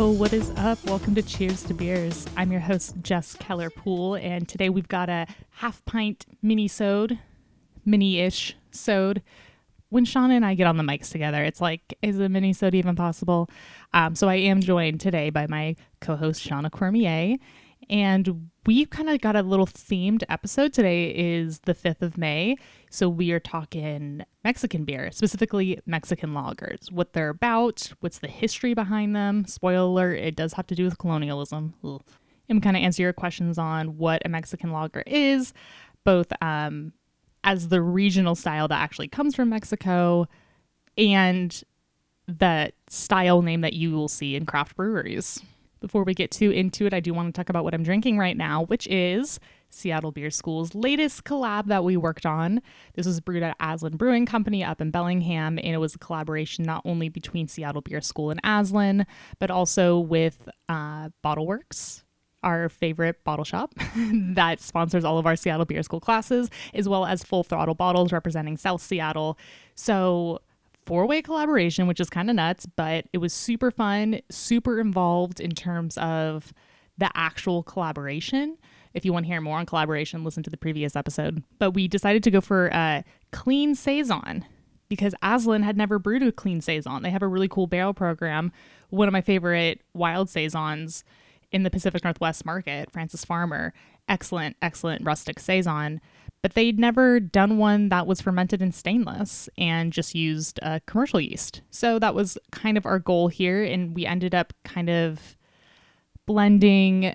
What is up? Welcome to Cheers to Beers. I'm your host, Jess Keller Poole, and today we've got a half pint mini sode, mini ish sode. When Shauna and I get on the mics together, it's like, is a mini sode even possible? Um, so I am joined today by my co host, Shauna Cormier, and we've kind of got a little themed episode. Today is the 5th of May. So we are talking Mexican beer, specifically Mexican lagers, what they're about, what's the history behind them. Spoiler it does have to do with colonialism. Ugh. And kind of answer your questions on what a Mexican lager is, both um, as the regional style that actually comes from Mexico and the style name that you will see in craft breweries. Before we get too into it, I do want to talk about what I'm drinking right now, which is Seattle Beer School's latest collab that we worked on. This was brewed at Aslin Brewing Company up in Bellingham, and it was a collaboration not only between Seattle Beer School and Aslin, but also with uh, Bottleworks, our favorite bottle shop that sponsors all of our Seattle Beer School classes, as well as Full Throttle Bottles representing South Seattle. So four way collaboration, which is kind of nuts, but it was super fun, super involved in terms of the actual collaboration. If you want to hear more on collaboration, listen to the previous episode. But we decided to go for a clean Saison because Aslin had never brewed a clean Saison. They have a really cool barrel program. One of my favorite wild Saisons in the Pacific Northwest market, Francis Farmer. Excellent, excellent rustic Saison but they'd never done one that was fermented in stainless and just used uh, commercial yeast. So that was kind of our goal here, and we ended up kind of blending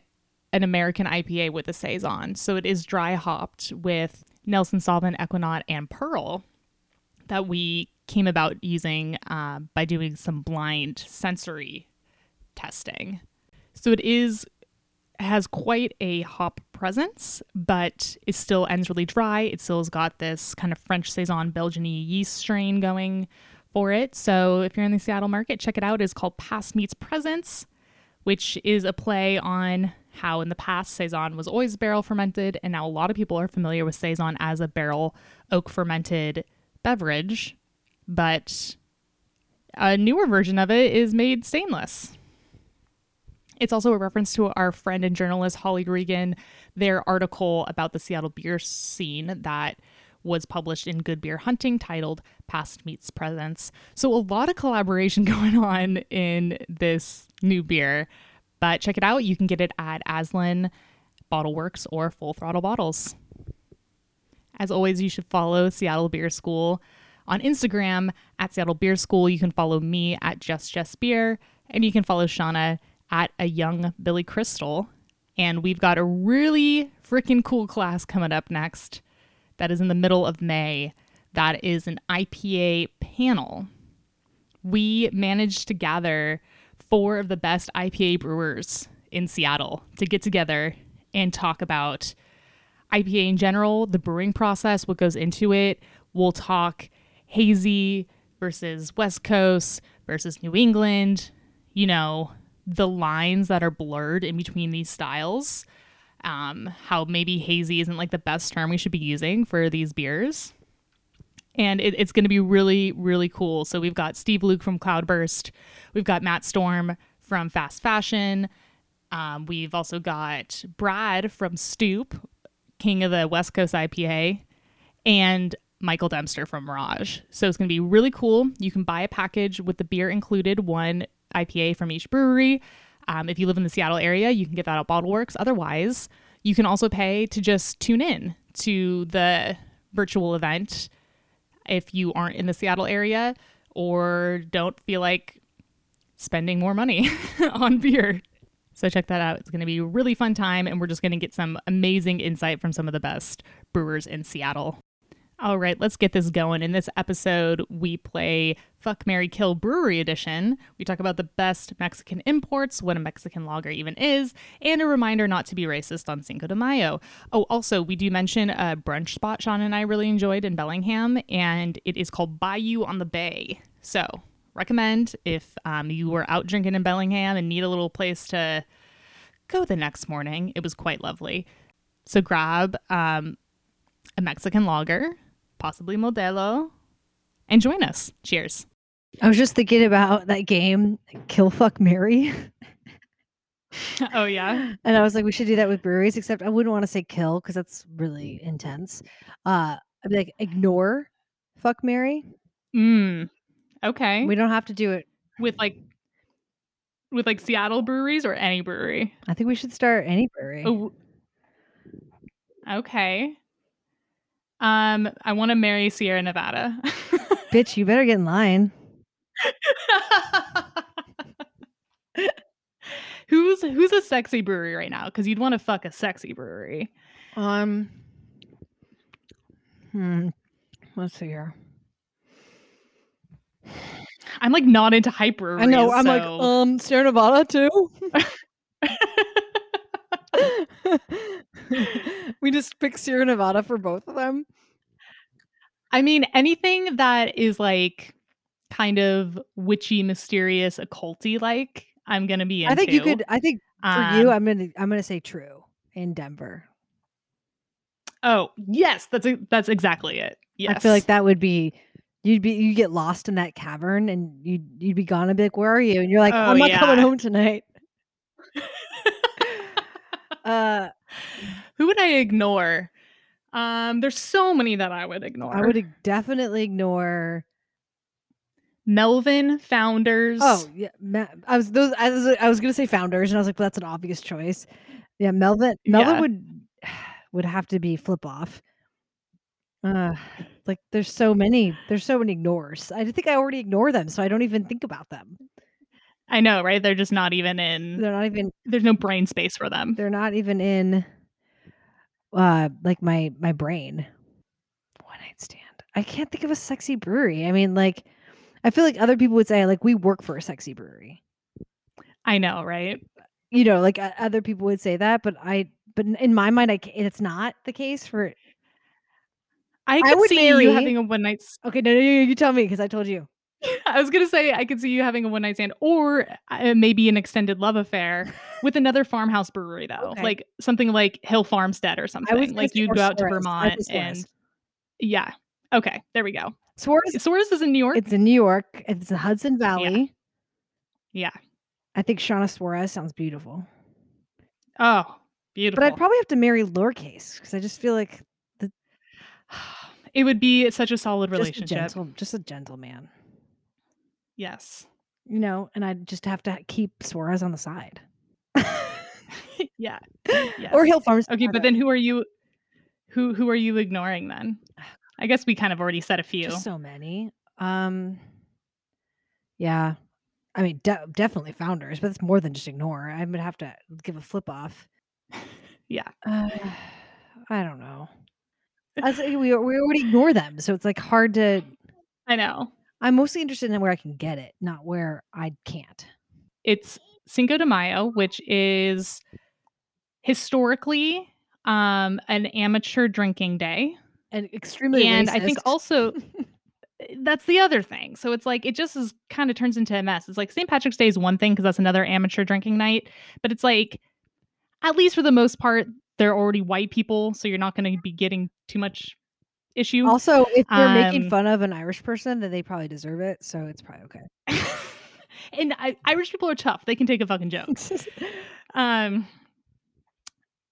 an American IPA with a saison. So it is dry hopped with Nelson Sauvin, Ekuanot, and Perle that we came about using uh, by doing some blind sensory testing. So it is has quite a hop presence, but it still ends really dry. It still has got this kind of French Saison Belgian yeast strain going for it. So if you're in the Seattle market, check it out. It's called Past Meets Presence, which is a play on how in the past Saison was always barrel fermented, and now a lot of people are familiar with Saison as a barrel oak fermented beverage, but a newer version of it is made stainless. It's also a reference to our friend and journalist Holly Regan, their article about the Seattle beer scene that was published in Good Beer Hunting titled Past Meets Presence. So, a lot of collaboration going on in this new beer. But check it out. You can get it at Aslin, Bottleworks, or Full Throttle Bottles. As always, you should follow Seattle Beer School on Instagram at Seattle Beer School. You can follow me at Just Just Beer, and you can follow Shauna at a young Billy Crystal. And we've got a really freaking cool class coming up next that is in the middle of May. That is an IPA panel. We managed to gather four of the best IPA brewers in Seattle to get together and talk about IPA in general, the brewing process, what goes into it. We'll talk hazy versus West Coast versus New England, you know, the lines that are blurred in between these styles. Um, how maybe hazy isn't like the best term we should be using for these beers. And it, it's going to be really, really cool. So we've got Steve Luke from Cloudburst. We've got Matt Storm from Fast Fashion. Um, we've also got Brad from Stoup, king of the West Coast IPA, and Michael Dempster from Mirage. So it's going to be really cool. You can buy a package with the beer included, one IPA from each brewery. Um, if you live in the Seattle area, you can get that at BottleWorks. Otherwise, you can also pay to just tune in to the virtual event if you aren't in the Seattle area or don't feel like spending more money on beer. So check that out. It's going to be a really fun time, and we're just going to get some amazing insight from some of the best brewers in Seattle. All right, let's get this going. In this episode, we play Fuck Mary Kill Brewery Edition. We talk about the best Mexican imports, what a Mexican lager even is, and a reminder not to be racist on Cinco de Mayo. Oh, also, we do mention a brunch spot Sean and I really enjoyed in Bellingham, and it is called Bayou on the Bay. So, recommend if um, you were out drinking in Bellingham and need a little place to go the next morning. It was quite lovely. So, grab um, a Mexican lager possibly Modelo, and join us. Cheers. I was just thinking about that game, Kill Fuck Mary. oh yeah. And I was like, we should do that with breweries, except I wouldn't want to say kill because that's really intense. Uh, I'd be like, ignore, fuck Mary. Mm. Okay. We don't have to do it. with like with like Seattle breweries or any brewery. I think we should start any brewery. Oh. Okay. Um, I want to marry Sierra Nevada. Bitch, you better get in line. who's who's a sexy brewery right now? Because you'd want to fuck a sexy brewery. Um. Hmm. Let's see here. I'm like not into hype breweries. I know. I'm like, um, Sierra Nevada too. we just pick Sierra Nevada for both of them. I mean, anything that is like kind of witchy, mysterious, occulty like, I'm gonna be into. I think you could. I think for you, Um, I'm gonna. I'm gonna say TRVE in Denver. Oh yes, that's a, that's exactly it. Yes, I feel like that would be. You'd be. You get lost in that cavern, and you'd you'd be gone and be like, "Where are you?" And you're like, Oh, "I'm not coming home tonight." Uh, Who would I ignore? Um, there's so many that I would ignore. I would definitely ignore. Melvin Founders. Oh yeah, Ma- I was those. I was, I was gonna say founders, and I was like, well, "That's an obvious choice." Yeah, Melvin. Melvin Yeah. would would have to be flip off. Uh, like there's so many. There's so many ignores. I think I already ignore them, so I don't even think about them. I know, right? They're just not even in. They're not even. There's no brain space for them. They're not even in. Uh, like my my brain. One night stand. I can't think of a sexy brewery. I mean, like, I feel like other people would say like we work for a sexy brewery. I know, right? you know, like uh, other people would say that, but I, but in- my mind, I, it's not the case for. I could would see marry- you having a one night. Okay, no, no, you, you tell me because I told you. I was gonna say I could see you having a one night stand, or uh, maybe an extended love affair with another farmhouse brewery, though, Okay. like something like Hill Farmstead or something. Like you'd go out to Suarez. I Vermont and yeah. Okay, there we go. Suarez, Suarez is in New York. it's in New York. It's the Hudson Valley. yeah. I think Shauna Suarez sounds beautiful, Oh, beautiful. but I'd probably have to marry lowercase because I just feel like it would be such a solid just a relationship. gentle, just a gentleman, Yes. you know. And I'd just have to keep Suarez on the side, yeah. Yes. or Hill Farms. Okay, but then who are you? Who who are you ignoring then? I guess we kind of already said a few. Just so many. Um, yeah, I mean, de- definitely founders, but it's more than just ignore. I would have to give a flip off. Yeah. Uh, I don't know. I was, we we already ignore them, so it's like hard to. I know. I'm mostly interested in where I can get it, not where I can't. It's Cinco de Mayo, which is historically um, an amateur drinking day. And extremely. and I think also that's the other thing. So it's like it just is kind of turns into a mess. It's like St. Patrick's Day is one thing because that's another amateur drinking night, but it's like at least for the most part they're already white people, so you're not going to be getting too much issue. Also, if they're making Um, fun of an Irish person, then they probably deserve it. So it's probably okay. and I, Irish people are tough; they can take a fucking joke. Um,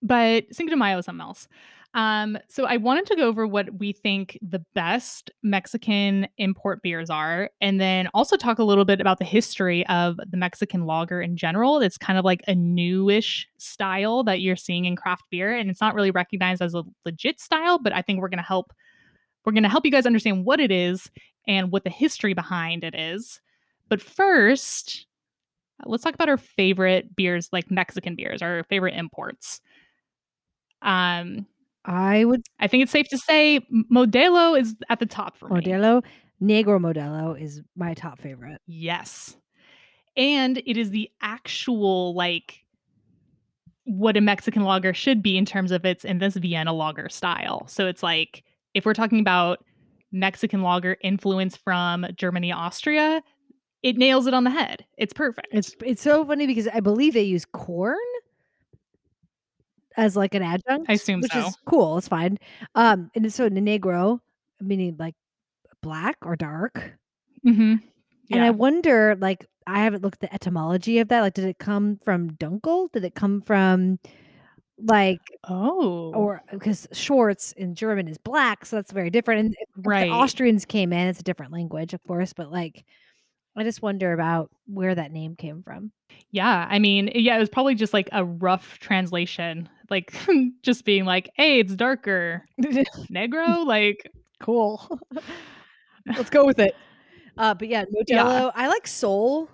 but Cinco de Mayo is something else. Um, so I wanted to go over what we think the best Mexican import beers are, and then also talk a little bit about the history of the Mexican lager in general. It's kind of like a newish style that you're seeing in craft beer, and it's not really recognized as a legit style, but I think we're gonna help we're gonna help you guys understand what it is and what the history behind it is. But first, let's talk about our favorite beers, like Mexican beers, our favorite imports. Um, I would I think it's safe to say Modelo is at the top for me. Modelo Negro Modelo is my top favorite. Yes. And it is the actual like what a Mexican lager should be in terms of its in this Vienna lager style. So it's like if we're talking about Mexican lager influence from Germany, Austria, it nails it on the head. It's perfect. It's it's so funny because I believe they use corn as like an adjunct. I assume which so. is cool. It's fine. Um, and so negro meaning like black or dark. Mm-hmm. And I wonder, like, I haven't looked at the etymology of that, like, did it come from Dunkel? Did it come from, like Oh. or because Schwarz in German is black, so that's very different, and if if the Right. Austrians came in, it's a different language, of course, but, like, I just wonder about where that name came from. Yeah, I mean, yeah, it was probably just, like, a rough translation, like, just being like, "Hey, it's darker. Negro?" Like Cool. Let's go with it. Uh, but yeah, Yeah. Modelo I like soul.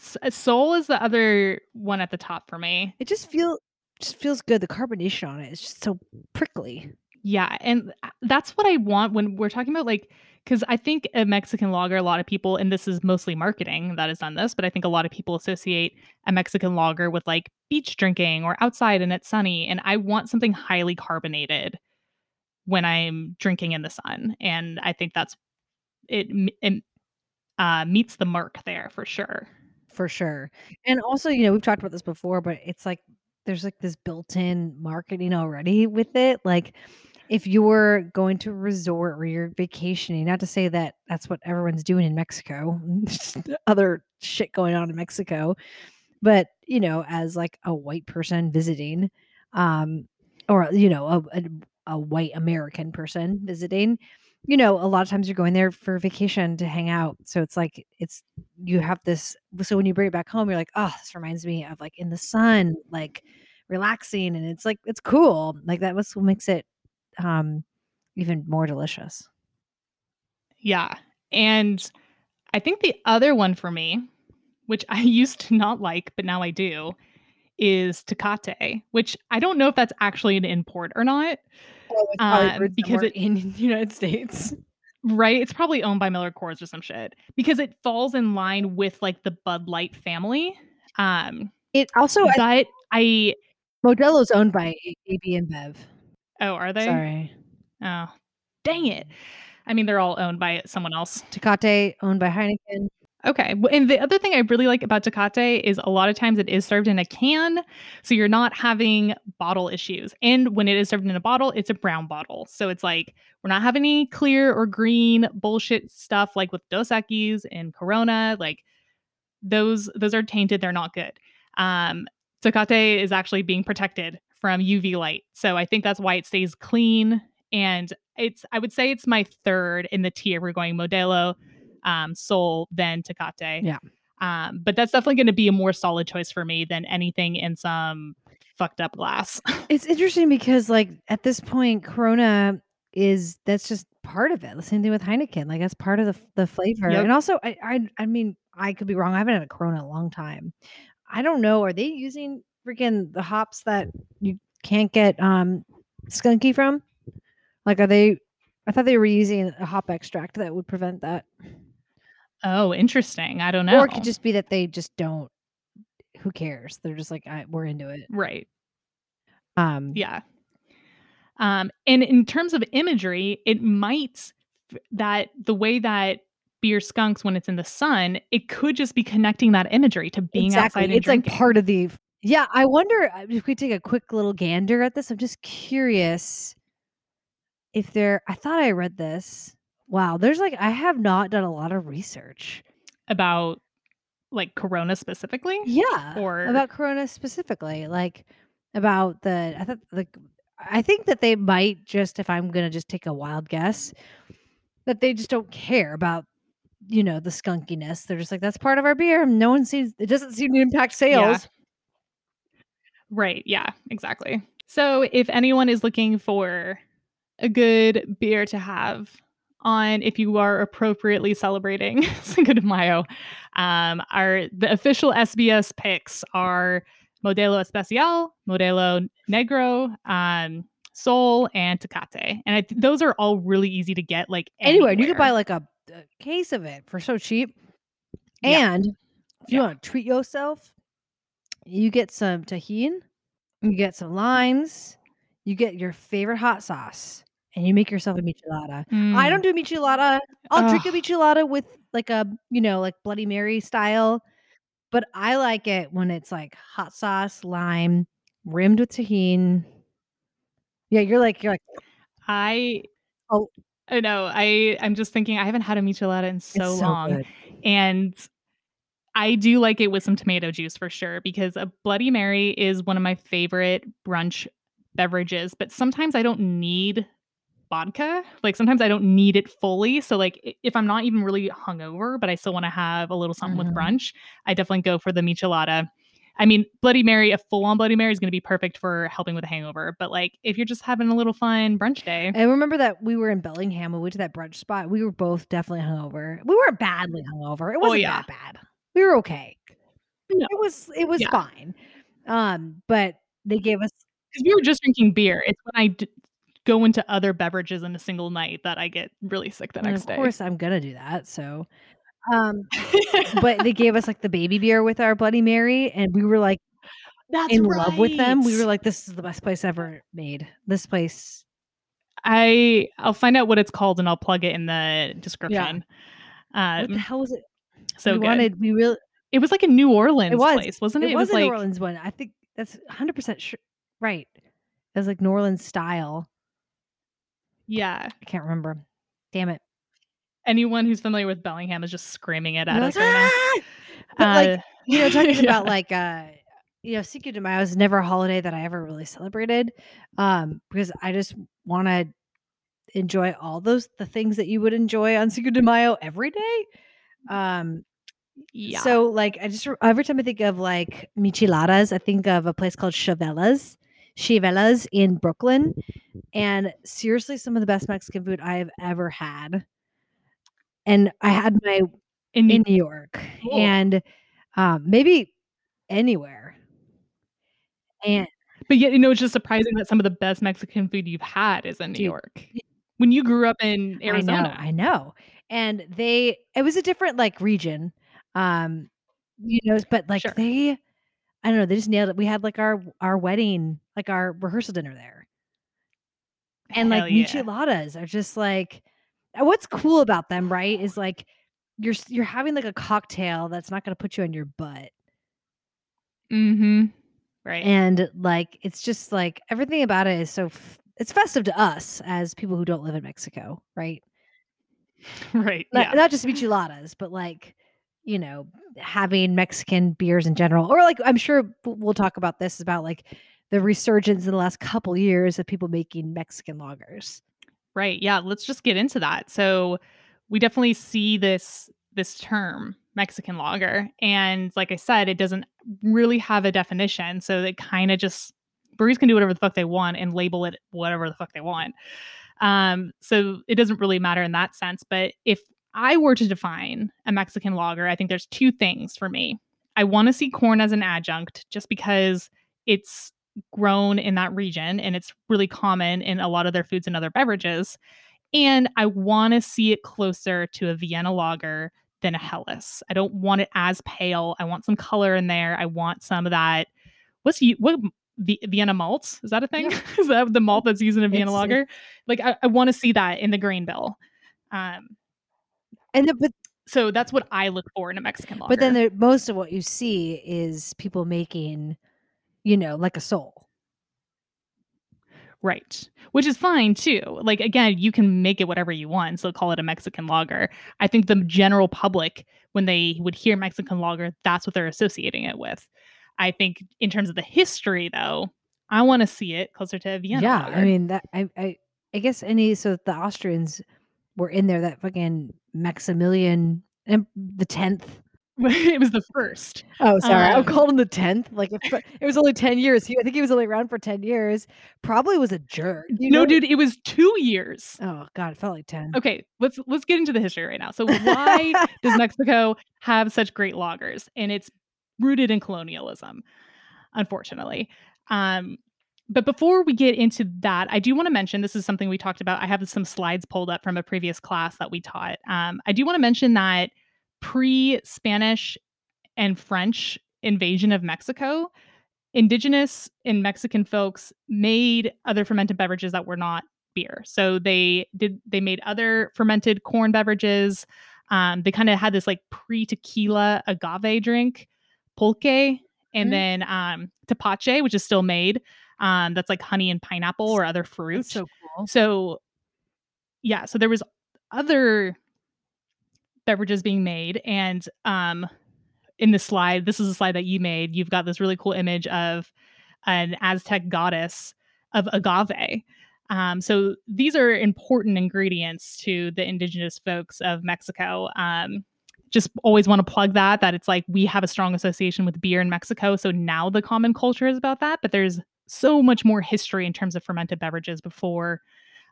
S uh, Sol is the other one at the top for me. It just feel just feels good, the carbonation on it is just so prickly. Yeah, and, uh, that's what I want when we're talking about, like because I think a Mexican lager, a lot of people and this is mostly marketing that has done this, but I think a lot of people associate a Mexican lager with, like, beach drinking or outside and it's sunny, and I want something highly carbonated when I'm drinking in the sun, and I think that's it it, uh, meets the mark there for sure. For sure, and also, you know, we've talked about this before, but it's like there's, like, this built-in marketing already with it, like, if you're going to a resort or you're vacationing, not to say that that's what everyone's doing in Mexico, other shit going on in Mexico, but, you know, as, like, a white person visiting, um, or, you know, a a a white American person visiting, you know, a lot of times you're going there for vacation to hang out, so it's like it's you have this so when you bring it back home, you're like, "Oh, this reminds me of, like, in the sun, like, relaxing," and it's like it's cool, like, that was what makes it, um, even more delicious. Yeah, and I think the other one for me, which I used to not like, but now I do, is Tecate, which I don't know if that's actually an import or not, um, because it in the United States. Right, it's probably owned by Miller Coors or some shit, because it falls in line with, like, the Bud Light family, um, It also I but I Modelo's owned by AB InBev. Oh, are they? Sorry. Oh, dang it. I mean, they're all owned by someone else. Tecate, owned by Heineken. Okay, and the other thing I really like about Tecate is a lot of times it is served in a can, so you're not having bottle issues, and when it is served in a bottle, it's a brown bottle, so it's like, we're not having any clear or green bullshit stuff like with Dos Equis and Corona, like, those those are tainted, they're not good. Um, Tecate is actually being protected from UV light, so I think that's why it stays clean, and it's I would say it's my 3rd in the tier, we're going Modelo, um, Sol, then Tecate, Yeah. um, but that's definitely gonna be a more solid choice for me than anything in some fucked up glass. It's interesting because, like, at this point, Corona is that's just part of it, the same thing with Heineken, like, that's part of the the flavor, Yep. and also, I I I mean, I could be wrong, I haven't had a Corona in a long time. I don't know, are they using freaking the hops that you can't get, um, Skunky from? Like, are they I thought they were using a hop extract that would prevent that. Oh, interesting, I don't know. Or it could just be that they just don't who cares? They're just like, "I we're into it." Right. Um Yeah. Um, and in terms of imagery, it might that the way that beer skunks when it's in the sun, it could just be connecting that imagery to being outside Exactly, and it's, like, part of the yeah, I wonder, uh, if we take a quick little gander at this, I'm just curious if there I thought I read this. Wow, there's, like I have not done a lot of research. About, like, Corona specifically? Yeah, Or about Corona specifically, like, about the I thought, like I think that they might just if I'm gonna just take a wild guess, that they just don't care about, you know, the skunkiness, they're just like, "That's part of our beer, no one sees it doesn't seem to impact Yeah. sales." Right, yeah, exactly. So, if anyone is looking for a good beer to have on if you are appropriately celebrating. Cinco de Mayo, um, our the official SBS picks are Modelo Especial, Modelo Negro, um, Sol, and Tecate, and I those are all really easy to get, like, Anywhere, and you could buy, like, a a case of it for so cheap, Yeah. and if you Yeah. wanna treat yourself, you get some Tajín, you get some limes, you get your favorite hot sauce, and you make yourself a michelada. I Mm. don't do michelada, I'll drink a michelada with, like, a you know, like, Bloody Mary style, but I like it when it's, like, hot sauce, lime, rimmed with Tajín. Yeah, you're like you're like I Oh I know, I I'm just thinking I haven't had a michelada in so so long, good. and I do like it with some tomato juice for sure because a Bloody Mary is one of my favorite brunch beverages, but sometimes I don't need vodka. Like sometimes I don't need it fully. So like if I'm not even really hungover, but I still want to have a little something with Mhm. brunch, I definitely go for the michelada. I mean, Bloody Mary, a full on Bloody Mary is going to be perfect for helping with a hangover. But like if you're just having a little fun brunch day, I remember that we were in Bellingham. We went to that brunch spot. We were both definitely hungover. We weren't badly hungover. It Oh, wasn't yeah. that bad. We were okay. No. It was it was Yeah. fine. Um, but they gave us because we were just drinking beer. It's when I d- go into other beverages in a single night that I get really sick the and next of day. Of course I'm gonna do that. So um but they gave us like the baby beer with our Bloody Mary, and we were like That's in love with them. We were like, this is the best place ever made. This place I I'll find out what it's called and I'll plug it in the description. what the Um, hell was it? so we good. wanted we really it was like a New Orleans it was place, wasn't it? it was, a like New Orleans one. I think that's 100 percent sure right. It was like New Orleans style. Yeah. I can't remember. Damn it. Anyone who's familiar with Bellingham is just screaming it at us right. "Ah!" Like Uh, you know, talking yeah. about like uh you know, Cinco de Mayo is never a holiday that I ever really celebrated. Um, because I just wanna enjoy all those the things that you would enjoy on Cinco de Mayo every day. Um, yeah. so like I just every time I think of like micheladas, I think of a place called Chavelas, Chivelas in Brooklyn. And seriously, some of the best Mexican food I have ever had. And I had my in New- in New York Cool. and um, maybe anywhere. And but yet, you know, it's just surprising that some of the best Mexican food you've had is in New York. When you grew up in Arizona. I know, I know. And they it was a different like region. Um, you know, but like Sure. they I don't know, they just nailed it. We had like our our wedding, like our rehearsal dinner there. And Hell like yeah. micheladas are just like what's cool about them, right? Is like you're you're having like a cocktail that's not going to put you on your butt. Mm-hmm. Right. And like it's just like everything about it is so f- it's festive to us as people who don't live in Mexico, right? right. Not, yeah. not just micheladas, but like you know, having Mexican beers in general, or like I'm sure we'll talk about this about like the resurgence in the last couple years of people making Mexican lagers. Right. Yeah. Let's just get into that. So we definitely see this this term Mexican lager, and like I said, it doesn't really have a definition. So it kind of just breweries can do whatever the fuck they want and label it whatever the fuck they want. Um, so it doesn't really matter in that sense. But if I were to define a Mexican lager, I think there's two things for me. I want to see corn as an adjunct just because it's grown in that region and it's really common in a lot of their foods and other beverages. And I want to see it closer to a Vienna lager than a Helles. I don't want it as pale. I want some color in there. I want some of that. What's you what the Vienna malt? Is that a thing? Yeah. Is that the malt that's used in a Vienna It's- lager? Like I, I want to see that in the grain bill. Um, And then, but so that's what I look for in a Mexican lager. but then there, most of what you see is people making, you know, like a soul. Right. Which is fine too. Like again, you can make it whatever you want, so call it a Mexican lager. I think the general public, when they would hear Mexican lager, that's what they're associating it with. I think in terms of the history, though, I want to see it closer to Vienna yeah, lager. I mean that I, I I guess any so the Austrians were in there that fucking Maximilian and the tenth. it was the first. Oh, sorry, I Um, called him the tenth. Like if, it was only ten years. He, I think he was only around for ten years. Probably was a jerk. you no, know? dude, it was two years. Oh God, it felt like ten. Okay, let's let's get into the history right now. So why does Mexico have such great lagers? And it's rooted in colonialism, unfortunately. Um, but before we get into that, I do want to mention this is something we talked about. I have some slides pulled up from a previous class that we taught. Um, I do want to mention that pre Spanish and French invasion of Mexico, indigenous and Mexican folks made other fermented beverages that were not beer. So they did they made other fermented corn beverages. Um, they kind of had this like pre-tequila agave drink, pulque, and Mhm. then um, tepache, which is still made. Um, that's like honey and pineapple or other fruit. That's so cool. So yeah, so there was other beverages being made and um in the slide, this is a slide that you made. You've got this really cool image of an Aztec goddess of agave. Um, so these are important ingredients to the indigenous folks of Mexico. Um, just always want to plug that that it's like we have a strong association with beer in Mexico. So now the common culture is about that, but there's so much more history in terms of fermented beverages before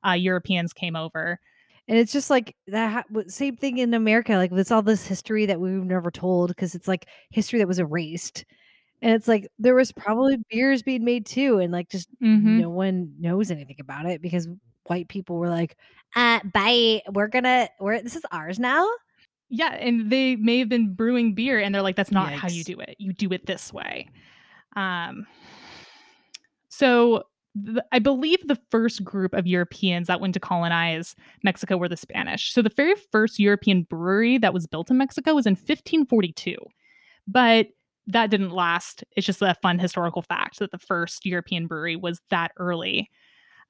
uh, Europeans came over. And it's just like that same thing in America. Like it's all this history that we've never told because it's like history that was erased. And it's like there was probably beers being made too, and like just Mhm. no one knows anything about it because white people were like, uh, bye, we're gonna we're this is ours now. Yeah, and they may have been brewing beer and they're like, that's not how you do it. You do it this way. Um so I believe the first group of Europeans that went to colonize Mexico were the Spanish. So the very first European brewery that was built in Mexico was in 1542. But that didn't last. It's just a fun historical fact that the first European brewery was that early.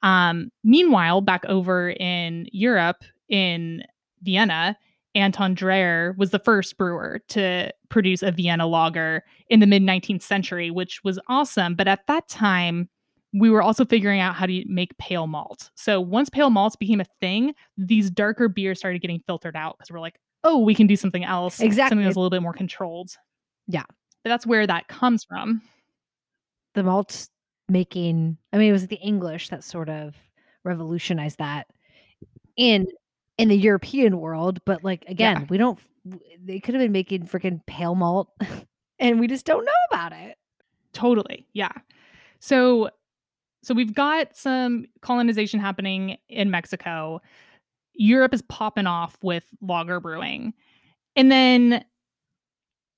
Um, meanwhile, back over in Europe, in Vienna, Anton Dreher was the first brewer to produce a Vienna lager in the mid 19th century, which was awesome. But at that time, we were also figuring out how to make pale malt. So once pale malts became a thing, these darker beers started getting filtered out because we're like, oh, we can do something else. Exactly. Something that's a little bit more controlled. Yeah. But that's where that comes from. The malt making, I mean, it was the English that sort of revolutionized that in in the European world, but like again, Yeah. we don't they could have been making freaking pale malt and we just don't know about it. Totally. Yeah. So so we've got some colonization happening in Mexico. Europe is popping off with lager brewing. And then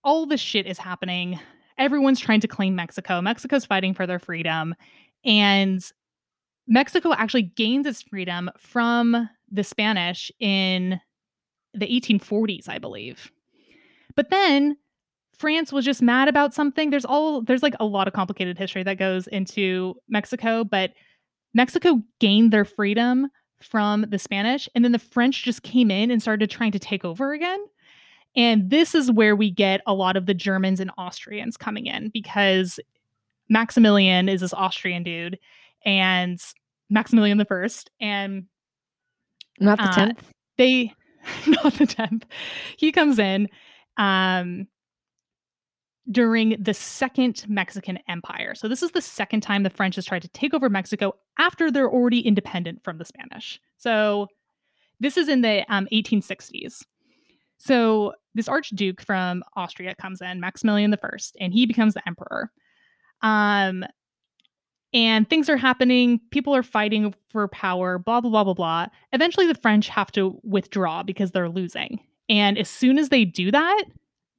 all this shit is happening. Everyone's trying to claim Mexico. Mexico's fighting for their freedom. And Mexico actually gains its freedom from the Spanish in the 1840s, I believe. But then France was just mad about something. There's all there's like a lot of complicated history that goes into Mexico, but Mexico gained their freedom from the Spanish and then the French just came in and started trying to take over again. And this is where we get a lot of the Germans and Austrians coming in because Maximilian is this Austrian dude and Maximilian the First and Not the Uh, 10th. they not the 10th. He comes in um during the second Mexican Empire. So this is the second time the French has tried to take over Mexico after they're already independent from the Spanish. So this is in the um, 1860s. So this archduke from Austria comes in, Maximilian I, and he becomes the emperor. Um, and things are happening. People are fighting for power. Blah blah blah blah blah. Eventually, the French have to withdraw because they're losing. And as soon as they do that,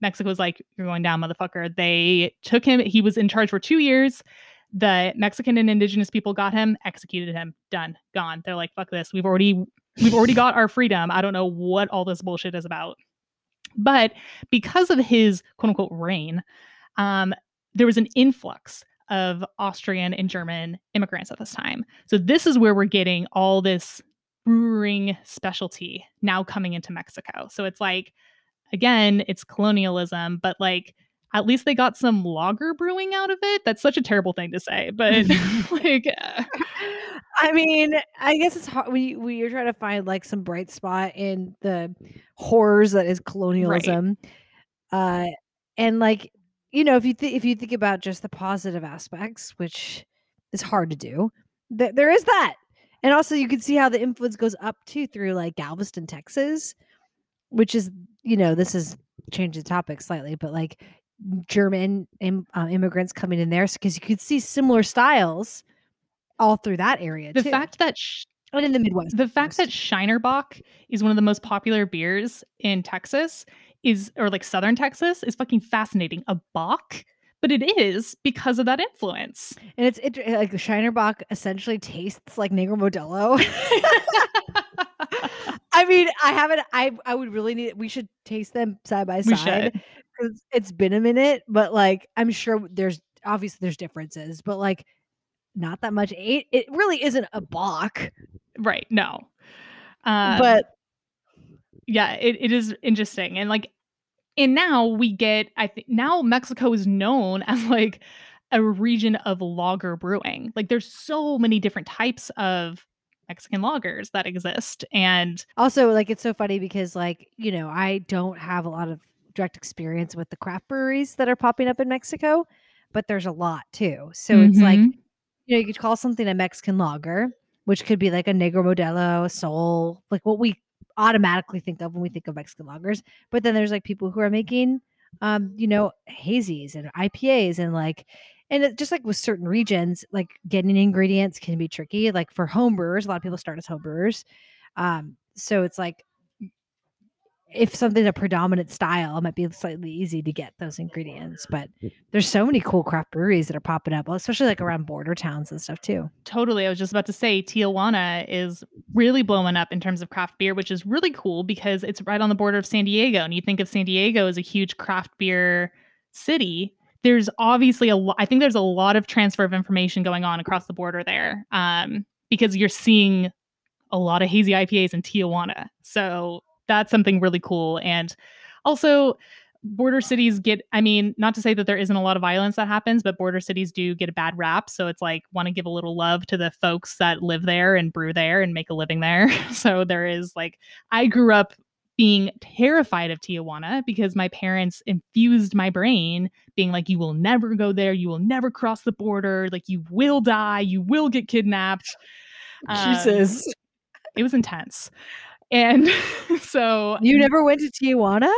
Mexico's like, "You're going down, motherfucker." They took him. He was in charge for two years. The Mexican and indigenous people got him, executed him, done, gone. They're like, "Fuck this. We've already we've already got our freedom. I don't know what all this bullshit is about." But because of his quote unquote reign, um, there was an influx of Austrian and German immigrants at this time. So this is where we're getting all this brewing specialty now coming into Mexico. So it's like, again, it's colonialism, but like at least they got some lager brewing out of it. That's such a terrible thing to say, but like, uh, I mean, I guess it's hard. We we are trying to find like some bright spot in the horrors that is colonialism, uh, and like you know, if you think if you think about just the positive aspects, which is hard to do, th- there is that, and also you can see how the influence goes up too through like Galveston, Texas, which is you know this is changing the topic slightly, but like German Im- uh, immigrants coming in there because you could see similar styles all through that area the too. fact that sh- and in the Midwest. the fact that. Shiner Bock is one of the most popular beers in Texas is, or like Southern Texas, is fucking fascinating. A Bock, but it is because of that influence. and it's it, like the Shiner Bock essentially tastes like Negro Modelo. I mean, I haven't. I I would really need. We should taste them side by We side should. it's been a minute. But like, I'm sure there's obviously there's differences, but like, not that much. It it really isn't a Bock, Right. No. Um, but yeah, it, it is interesting. And like And now we get, I think, now Mexico is known as like a region of lager brewing. Like there's so many different types of Mexican lagers that exist. And Also, like it's so funny because like, you know, I don't have a lot of direct experience with the craft breweries that are popping up in Mexico, but there's a lot too. So it's like, Mhm. you know, you could call something a Mexican lager, which could be like a Negro Modelo, a Sol, like what we automatically think of when we think of Mexican lagers. But then there's like people who are making um, you know, hazies and IPAs and like and it, just like with certain regions, like getting ingredients can be tricky. Like for home brewers, a lot of people start as home brewers. Um, so it's like if something's a predominant style, it might be slightly easy to get those ingredients. But there's so many cool craft breweries that are popping up, especially like around border towns and stuff too. totally, I was just about to say Tijuana is really blowing up in terms of craft beer, which is really cool because it's right on the border of San Diego. And you think of San Diego as a huge craft beer city. There's obviously a lot, I think there's a lot of transfer of information going on across the border there um, because you're seeing a lot of hazy IPAs in Tijuana. So that's something really cool. And also, border cities get, I mean, not to say that there isn't a lot of violence that happens, but border cities do get a bad rap. So it's like, want to give a little love to the folks that live there and brew there and make a living there. so there is like, I grew up being terrified of Tijuana because my parents infused my brain being like, you will never go there. You will never cross the border. Like, you will die. You will get kidnapped. Um, it was intense. And so you never went to Tijuana?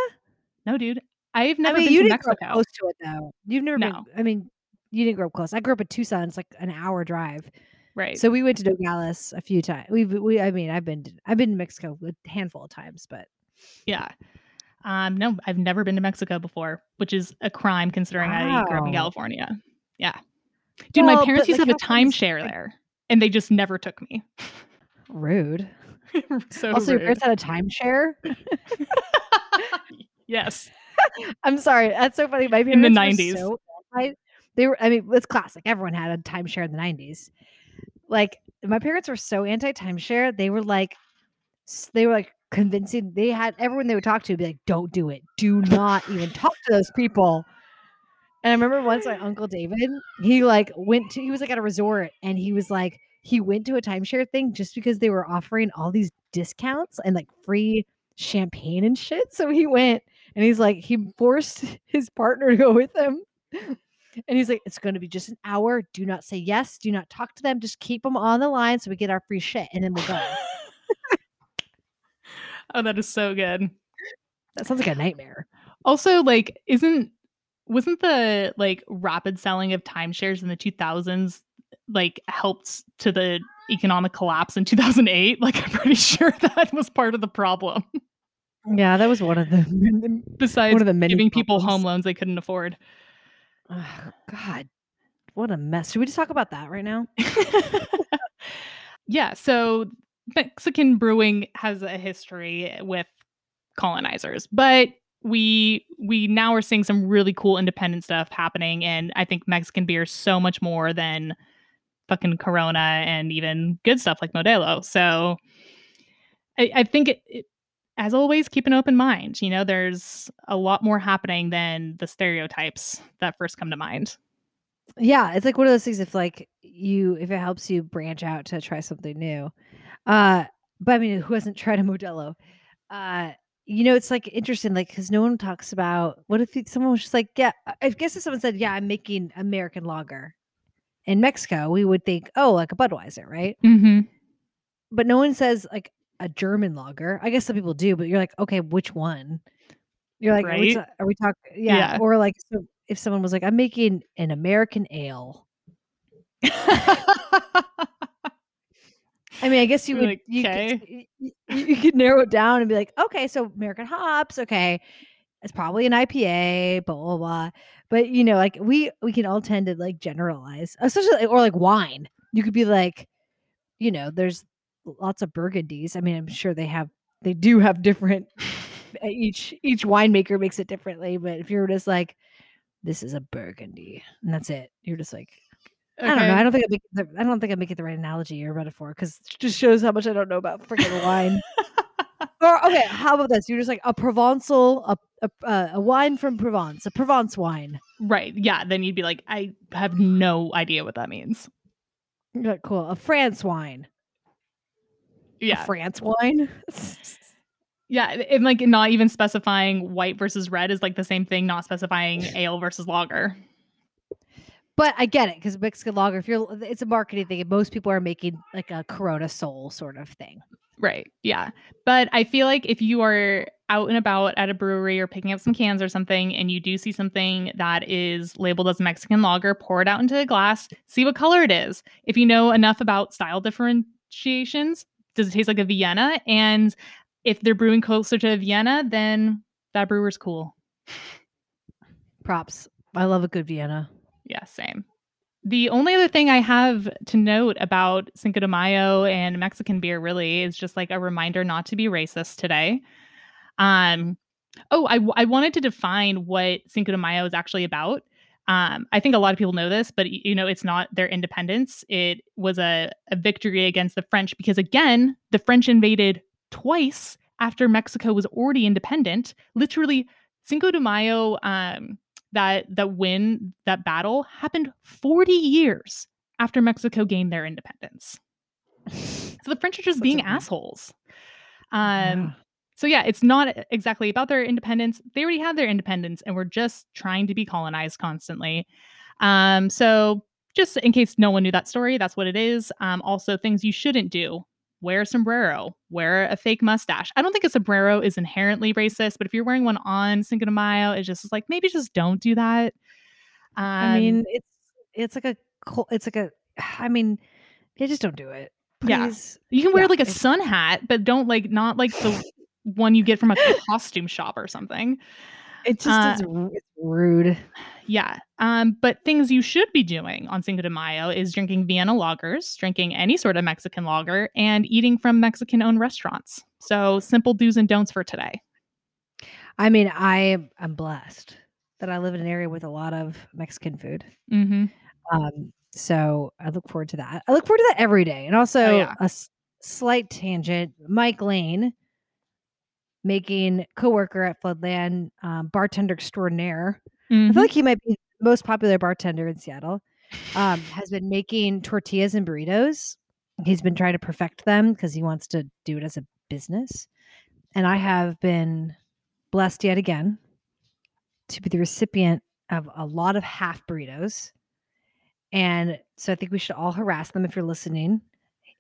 no, dude, I've never I mean, been you to didn't grow up close to it though. You've never No. been. I mean, you didn't grow up close. I grew up in Tucson. It's like an hour drive. Right. So we went to Nogales a few times. We've we. I mean, I've been to, I've been to Mexico a handful of times, but yeah. Um, no, I've never been to Mexico before, which is a crime considering I grew up in California. Yeah. Dude, Well, my parents used to have a timeshare like- there and they just never took me. rude. so also, your parents had a timeshare. yes. I'm sorry. That's so funny. My parents In the parents were 90s. so they were. I mean, it's classic. Everyone had a timeshare in the 90s. Like my parents were so anti timeshare. They were like, they were like convincing. They had everyone they would talk to be like, "Don't do it. Do not even talk to those people." And I remember once my uncle David, he like went to. He was like at a resort, and he was like, he went to a timeshare thing just because they were offering all these discounts and like free champagne and shit. So he went and he's like, he forced his partner to go with him. And he's like, it's going to be just an hour. Do not say yes. Do not talk to them. Just keep them on the line so we get our free shit and then we'll go. oh, that is so good. that sounds like a nightmare. Also, like, isn't wasn't the like rapid selling of timeshares in the 2000s like helped to the economic collapse in 2008? Like, I'm pretty sure that was part of the problem. Yeah, that was one of the. Besides One of the many giving people home loans they couldn't afford. Oh, God, what a mess. Should we just talk about that right now? yeah, so Mexican brewing has a history with colonizers, but we we now are seeing some really cool independent stuff happening and I think Mexican beer is so much more than fucking Corona and even good stuff like Modelo. So I, I think it, it as always keep an open mind. You know, there's a lot more happening than the stereotypes that first come to mind. Yeah, it's like one of those things. If like you, if it helps you branch out to try something new, uh, but I mean, who hasn't tried a Modelo? Uh, you know, it's like interesting, like because no one talks about what if someone was just like, yeah, I- guess if someone said, yeah, I'm making American lager in Mexico, we would think, oh, like a Budweiser, right? Mm-hmm. But no one says like a German lager. I guess some people do, but you're like, okay, which one? You're like, are we, Right? ta- are we talking? Yeah. Yeah. Or like, so if someone was like, I'm making an American ale. I mean, I guess you would like, you, could, "Okay." y- y- you could narrow it down and be like, okay, so American hops, okay, it's probably an IPA, blah blah blah. But you know, like we we can all tend to like generalize, especially or like wine. You could be like, you know, there's lots of burgundies. I mean, I'm sure they have they do have different. uh, each each winemaker makes it differently, but if you're just like, this is a burgundy, and that's it, you're just like, I don't know. Okay. I don't think I make the, I don't think I'm making the right analogy or metaphor because it just shows how much I don't know about freaking wine. or okay, how about this? You're just like a Provençal, a a, uh, a wine from Provence, a Provence wine. right. Yeah. Then you'd be like, I have no idea what that means. You're like, cool, a France wine, a Yeah. France wine. Yeah. And like not even specifying white versus red is like the same thing, not specifying ale versus lager. But I get it because Mexican lager. If you're, it's a marketing thing. and Most people are making like a Corona Sol sort of thing. Right. Yeah. But I feel like if you are out and about at a brewery or picking up some cans or something and you do see something that is labeled as Mexican lager, pour it out into a glass, see what color it is. If you know enough about style differentiations, does it taste like a Vienna? And if they're brewing closer to a Vienna, then that brewer's cool. Props. I love a good Vienna. Yeah, same. The only other thing I have to note about Cinco de Mayo and Mexican beer really is just like a reminder not to be racist today. Um, oh, I, I wanted to define what Cinco de Mayo is actually about. Um, I think a lot of people know this, but you know, it's not their independence. It was a, a victory against the French because again, the French invaded twice after Mexico was already independent. Literally, Cinco de Mayo, um, that that win, that battle happened 40 years after Mexico gained their independence. So the French are just being assholes. Um, Yeah. so yeah, it's not exactly about their independence. They already have their independence and we're just trying to be colonized constantly. Um, so just in case no one knew that story, that's what it is. Um, also things you shouldn't do. Wear a sombrero, wear a fake mustache. I don't think a sombrero is inherently racist, but if you're wearing one on Cinco de Mayo, it's just like maybe just don't do that. Um, I mean, it's it's like a it's like a. I mean, yeah, just don't do it. Yeah. You can wear yeah, like a sun hat, but don't like not like the one you get from a costume shop or something. It just Uh, is it's rude. Yeah. Um, but things you should be doing on Cinco de Mayo is drinking Vienna lagers, drinking any sort of Mexican lager, and eating from Mexican owned restaurants. So simple do's and don'ts for today. I mean, I am blessed that I live in an area with a lot of Mexican food. Mm-hmm. Um, so I look forward to that. I look forward to that every day. And also Oh, yeah. a s- slight tangent. Mike Lane, making coworker at Floodland, um, bartender extraordinaire. I Mhm. feel like he might be the most popular bartender in Seattle. Um, has been making tortillas and burritos. He's been trying to perfect them because he wants to do it as a business. And I have been blessed yet again to be the recipient of a lot of half burritos. And so I think we should all harass them if you're listening.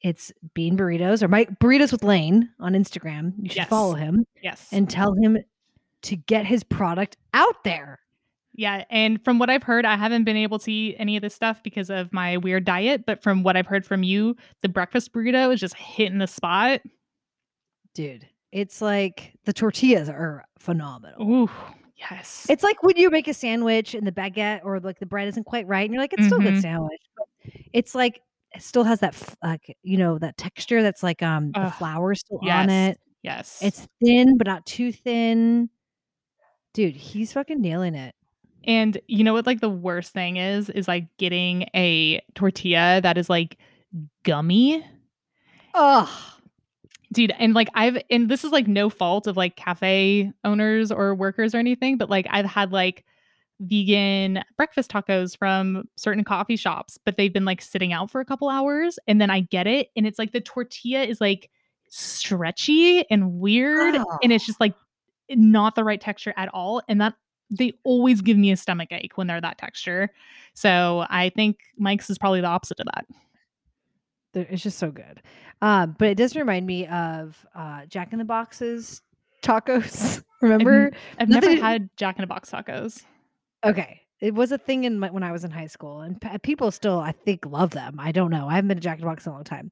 It's Bean Burritos or Mike Burritos with Lane on Instagram. You should Yes. follow him yes. and tell him to get his product out there. yeah. And from what I've heard, I haven't been able to eat any of this stuff because of my weird diet. But from what I've heard from you, the breakfast burrito is just hitting the spot. dude. It's like the tortillas are phenomenal. Ooh, yes. It's like when you make a sandwich and the baguette or like the bread isn't quite right, and you're like, it's still a good mm-hmm. sandwich. But it's like it still has that like you know that texture that's like um the Ugh, flour still on it. yes. It's thin but not too thin. Dude, he's fucking nailing it. And you know what like the worst thing is is like getting a tortilla that is like gummy. Ugh. Dude, and like I've and this is like no fault of like cafe owners or workers or anything, but like I've had like vegan breakfast tacos from certain coffee shops, but they've been like sitting out for a couple hours and then I get it and it's like the tortilla is like stretchy and weird and it's just like not the right texture at all and that they always give me a stomach ache when they're that texture. So I think Mike's is probably the opposite of that. It's just so good. Um, but it does remind me of uh Jack in the Boxes tacos. Remember? I've never had Jack in a Box tacos. Okay. It was a thing in my, when I was in high school, and p- people still, I think, love them. I don't know. I haven't been to Jack in the Box in a long time.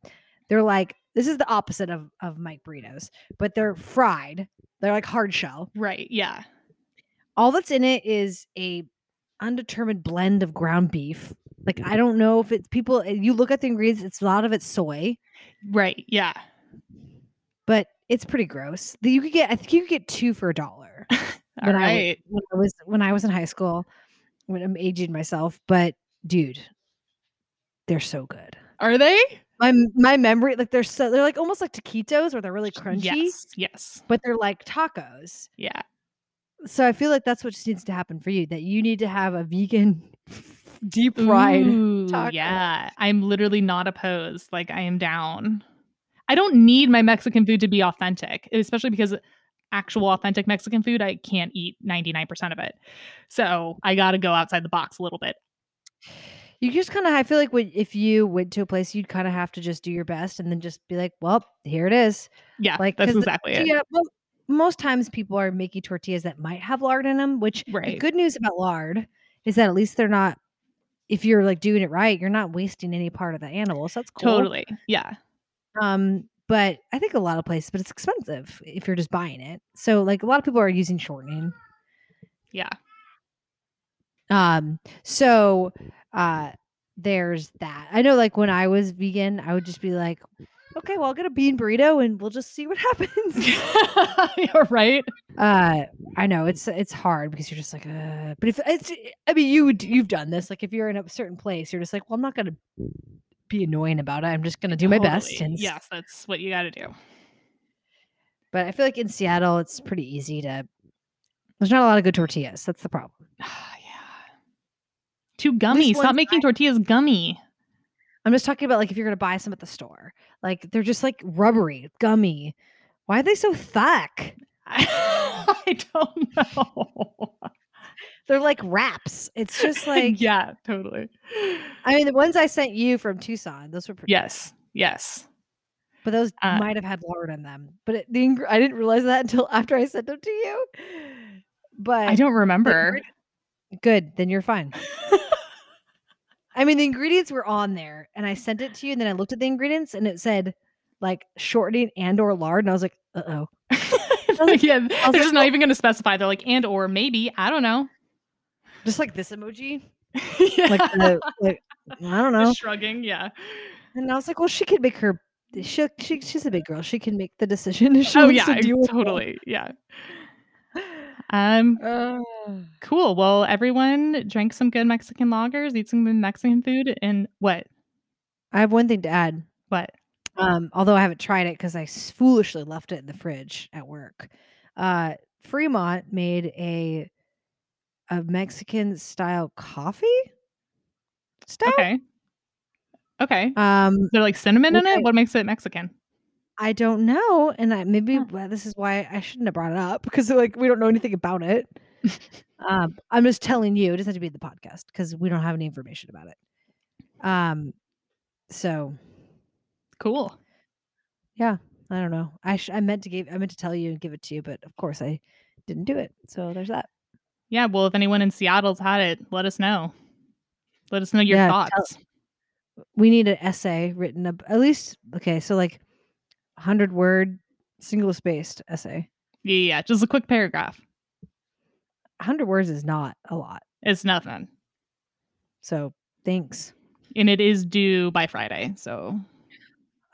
They're like this is the opposite of of Mike burritos, but they're fried. They're like hard shell. Right. Yeah. All that's in it is a undetermined blend of ground beef. Like I don't know if it's people. Eh, you look at the ingredients; it's a lot of it's soy, Right. Yeah. but it's pretty gross. You could get, I think, you could get two for a dollar. All when I right. was, when I was when I was in high school, when I'm aging myself, but dude, they're so good. Are they? My my memory, like they're so they're like almost like taquitos where they're really crunchy, Yes, yes, but they're like tacos. yeah. So I feel like that's what just needs to happen for you. That you need to have a vegan deep fried. Ooh, taco. yeah. I'm literally not opposed. Like I am down. I don't need my Mexican food to be authentic, especially because actual authentic Mexican food, I can't eat 99% of it. So I got to go outside the box a little bit. You just kind of, I feel like when, if you went to a place, you'd kind of have to just do your best and then just be like, well, here it is. Yeah, Like, that's 'cause the exactly it. tortilla- well, most times people are making tortillas that might have lard in them, which the good news about lard is that at least they're not, if you're like doing it right, you're not wasting any part of the animal. So that's cool. Totally. Yeah. Um, but I think a lot of places, but it's expensive if you're just buying it. So like a lot of people are using shortening. Yeah. Um, so uh there's that. I know like when I was vegan, I would just be like, okay, well I'll get a bean burrito and we'll just see what happens. You're right. uh I know it's it's hard because you're just like, uh but if it's I mean you would you've done this, like if you're in a certain place, you're just like, well, I'm not gonna be annoying about it. I'm just gonna do my best. And Yes, that's what you got to do. But I feel like in Seattle it's pretty easy to there's not a lot of good tortillas. That's the problem. yeah. Too gummy. Stop making tortillas gummy. I'm just talking about like if you're gonna buy some at the store. Like they're just like rubbery, gummy. Why are they so thick? I don't know. They're like wraps. It's just like yeah, totally. I mean the ones I sent you from Tucson, those were pretty Yes, yes. but those Uh, might have had lard in them. But it, the ing- I didn't realize that until after I sent them to you. But I don't remember. good, then you're fine. I mean the ingredients were on there and I sent it to you and then I looked at the ingredients and it said like shortening and or lard and I was like, uh-oh. yeah, they're like, just not even going to specify. They're like, and or maybe. I don't know. Just like this emoji. yeah. Like the like I don't know. Just shrugging. Yeah. And I was like, well, she could make her. She, she she's a big girl. She can make the decision oh wants yeah, to totally. Yeah. Um. Uh, Cool. Well, everyone drink some good Mexican lagers, eat some good Mexican food, and what? I have one thing to add. What? Um, although I haven't tried it because I foolishly left it in the fridge at work. Uh, Fremont made a a Mexican style coffee stout. Okay. Okay. Um, They're like cinnamon in it. What makes it Mexican? I don't know, and I maybe Huh. well, this is why I shouldn't have brought it up because like we don't know anything about it. um, I'm just telling you, it doesn't have to be the podcast because we don't have any information about it. Um, so Cool. Yeah, I don't know. I sh- I meant to give I meant to tell you and give it to you, but of course I didn't do it. So there's that. Yeah. Well, if anyone in Seattle's had it, let us know. Let us know your Yeah, tell- thoughts. We need an essay written up at least okay, so like hundred word single spaced essay. Yeah, yeah. Just a quick paragraph. hundred words is not a lot. It's nothing. So thanks. And it is due by Friday. So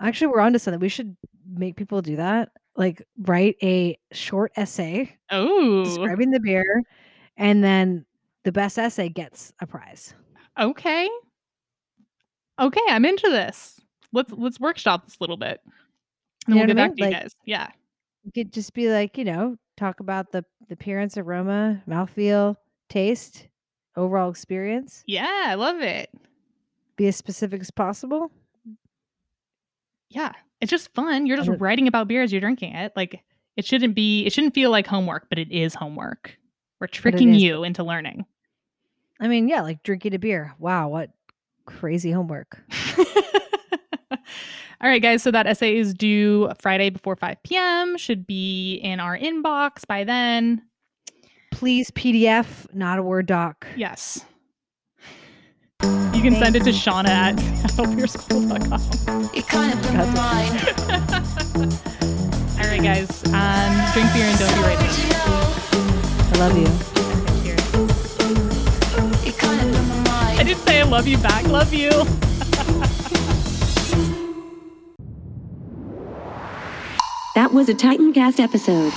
Actually, we're on to something. We should make people do that. Like write a short essay oh describing the beer, and then the best essay gets a prize. okay. Okay, I'm into this. Let's let's workshop this a little bit. And You we'll get back mean? to you guys. Yeah. You could just be like, you know, talk about the the appearance, aroma, mouthfeel, taste, overall experience. Yeah, I love it. Be as specific as possible. Yeah. It's just fun. You're just writing about beer as you're drinking it. Like it shouldn't be it shouldn't feel like homework, but it is homework. We're tricking you into learning. I mean, yeah, like drinking a beer. Wow, what crazy homework. All right, guys. So that essay is due Friday before 5 p.m. Should be in our inbox by then. Please PDF, not a Word doc. Yes. You can send it to Shauna at seattlebeerschool.com. You kind of blew my mind. All right, guys. Um, drink beer and don't be racist. I love you. Cheers. You kind of blew my mind. I did say I love you back. Love you. That was a Titancast episode.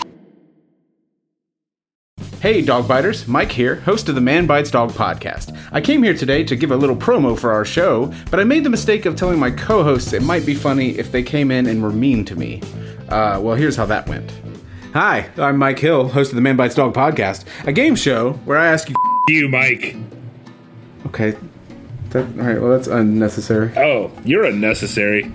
Hey, dog biters, Mike here, host of the Man Bites Dog podcast. I came here today to give a little promo for our show, but I made the mistake of telling my co hosts it might be funny if they came in and were mean to me. Uh, well, here's how that went. Hi, I'm Mike Hill, host of the Man Bites Dog podcast, a game show where I ask you. You, Mike. Okay. That, all right, well, that's unnecessary. Oh, you're unnecessary.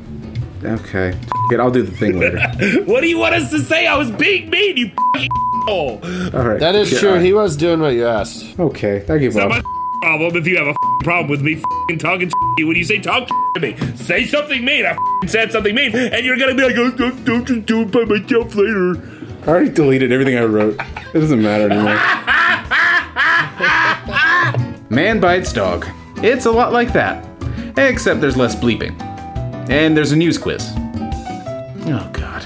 Okay. F- it, I'll do the thing later. What do you want us to say? I was being mean, you f***ing. All right. That is Yeah, true. all right. He was doing what you asked. Okay, I give It's not my up. f***ing problem if you have a problem with me talking to you. When you say talk to me, say something mean. I said something mean, and you're gonna be like, oh, don't, don't just do it by myself later. I already deleted everything I wrote. It doesn't matter anymore. Man bites dog. It's a lot like that. Except there's less bleeping. And there's a news quiz. Oh, God.